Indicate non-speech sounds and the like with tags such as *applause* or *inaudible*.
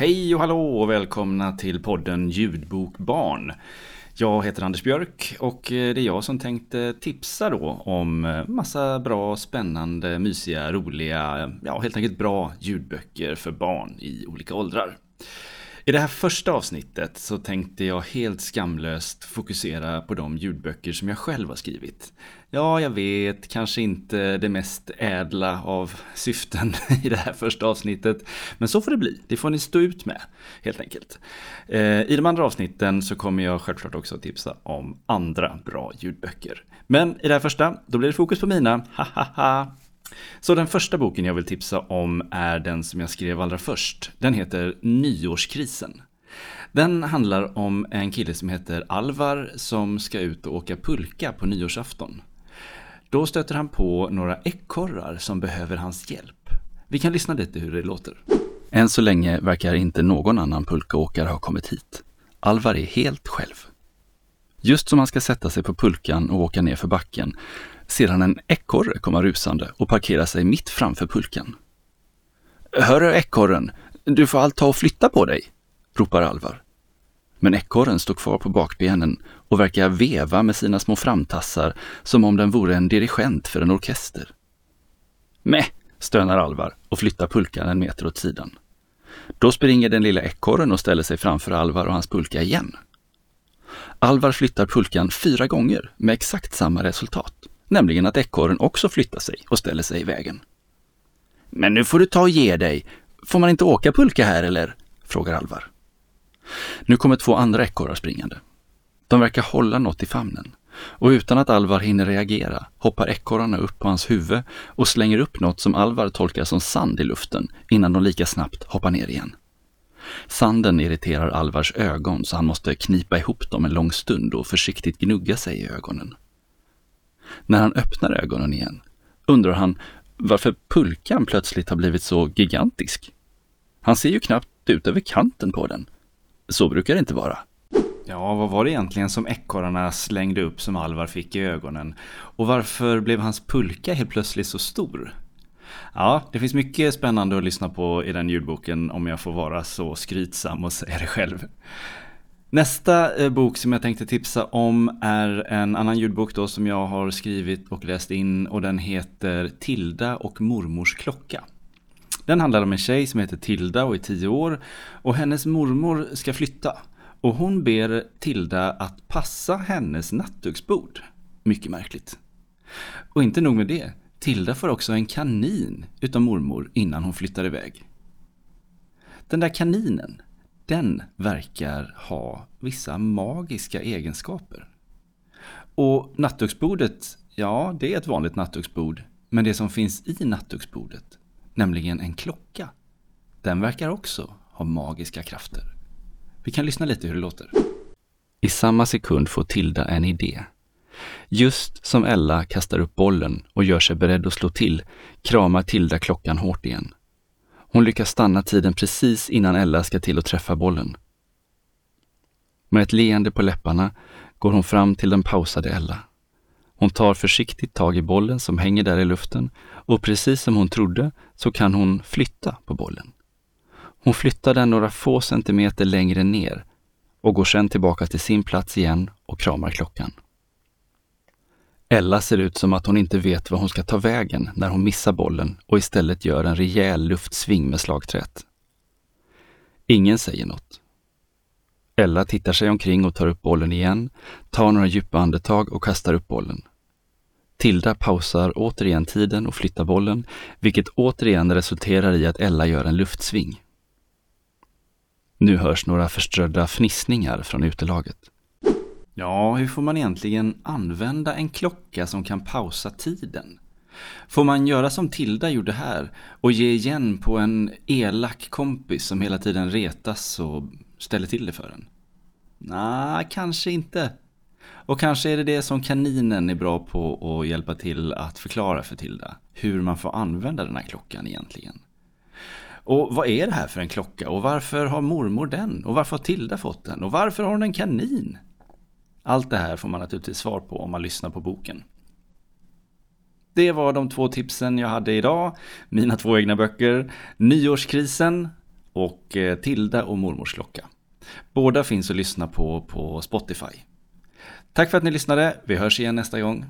Hej och hallå och välkomna till podden Ljudbok Barn. Jag heter Anders Björk och eh, det är jag som tänkte tipsa då om eh, massa bra, spännande, mysiga, roliga, ja helt enkelt bra ljudböcker för barn i olika åldrar. I det här första avsnittet så tänkte jag helt skamlöst fokusera på de ljudböcker som jag själv har skrivit. Ja, jag vet, kanske inte det mest ädla av syften *laughs* i det här första avsnittet. Men så får det bli, det får ni stå ut med helt enkelt. Eh, I de andra avsnitten så kommer jag självklart också tipsa om andra bra ljudböcker. Men i det här första, då blir det fokus på mina, ha ha ha. Så den första boken jag vill tipsa om är den som jag skrev allra först. Den heter Nyårskrisen. Den handlar om en kille som heter Alvar som ska ut och åka pulka på nyårsafton. Då stöter han på några ekorrar som behöver hans hjälp. Vi kan lyssna lite hur det låter. Än så länge verkar inte någon annan pulkaåkare ha kommit hit. Alvar är helt själv. Just som han ska sätta sig på pulkan och åka ner för backen ser han en ekorre komma rusande och parkera sig mitt framför pulkan. Hörru ekorren, du får allt ta och flytta på dig, ropar Alvar. Men ekorren står kvar på bakbenen och verkar veva med sina små framtassar som om den vore en dirigent för en orkester. Mäh, stönar Alvar och flyttar pulkan en meter åt sidan. Då springer den lilla ekorren och ställer sig framför Alvar och hans pulka igen. Alvar flyttar pulkan fyra gånger med exakt samma resultat, nämligen att ekorren också flyttar sig och ställer sig i vägen. Men nu får du ta och ge dig. Får man inte åka pulka här eller? frågar Alvar. Nu kommer två andra ekorrar springande. De verkar hålla något i famnen och utan att Alvar hinner reagera hoppar ekorrarna upp på hans huvud och slänger upp något som Alvar tolkar som sand i luften innan de lika snabbt hoppar ner igen. Sanden irriterar Alvars ögon så han måste knipa ihop dem en lång stund och försiktigt gnugga sig i ögonen. När han öppnar ögonen igen undrar han varför pulkan plötsligt har blivit så gigantisk. Han ser ju knappt ut över kanten på den. Så brukar det inte vara. Ja, vad var det egentligen som ekorrarna slängde upp som Alvar fick i ögonen? Och varför blev hans pulka helt plötsligt så stor? Ja, det finns mycket spännande att lyssna på i den ljudboken om jag får vara så skrytsam och säga det själv. Nästa eh, bok som jag tänkte tipsa om är en annan ljudbok då som jag har skrivit och läst in och den heter Tilda och mormors klocka. Den handlar om en tjej som heter Tilda och är tio år och hennes mormor ska flytta och hon ber Tilda att passa hennes nattduksbord. Mycket märkligt. Och inte nog med det, Tilda får också en kanin utav mormor innan hon flyttar iväg. Den där kaninen, den verkar ha vissa magiska egenskaper. Och nattduksbordet, ja, det är ett vanligt nattduksbord, men det som finns i nattduksbordet, nämligen en klocka, den verkar också ha magiska krafter. Vi kan lyssna lite hur det låter. I samma sekund får Tilda en idé. Just som Ella kastar upp bollen och gör sig beredd att slå till kramar Tilda klockan hårt igen. Hon lyckas stanna tiden precis innan Ella ska till att träffa bollen. Med ett leende på läpparna går hon fram till den pausade Ella. Hon tar försiktigt tag i bollen som hänger där i luften och precis som hon trodde så kan hon flytta på bollen. Hon flyttar den några få centimeter längre ner och går sedan tillbaka till sin plats igen och kramar klockan. Ella ser ut som att hon inte vet var hon ska ta vägen när hon missar bollen och istället gör en rejäl luftsving med slagträet. Ingen säger något. Ella tittar sig omkring och tar upp bollen igen, tar några djupa andetag och kastar upp bollen. Tilda pausar återigen tiden och flyttar bollen, vilket återigen resulterar i att Ella gör en luftsving. Nu hörs några förströdda fnissningar från utelaget. Ja, hur får man egentligen använda en klocka som kan pausa tiden? Får man göra som Tilda gjorde här och ge igen på en elak kompis som hela tiden retas och ställer till det för en? Nej, kanske inte. Och kanske är det det som kaninen är bra på att hjälpa till att förklara för Tilda. Hur man får använda den här klockan egentligen. Och vad är det här för en klocka? Och varför har mormor den? Och varför har Tilda fått den? Och varför har hon en kanin? Allt det här får man naturligtvis svar på om man lyssnar på boken. Det var de två tipsen jag hade idag. Mina två egna böcker. Nyårskrisen och eh, Tilda och Mormors klocka. Båda finns att lyssna på på Spotify. Tack för att ni lyssnade. Vi hörs igen nästa gång.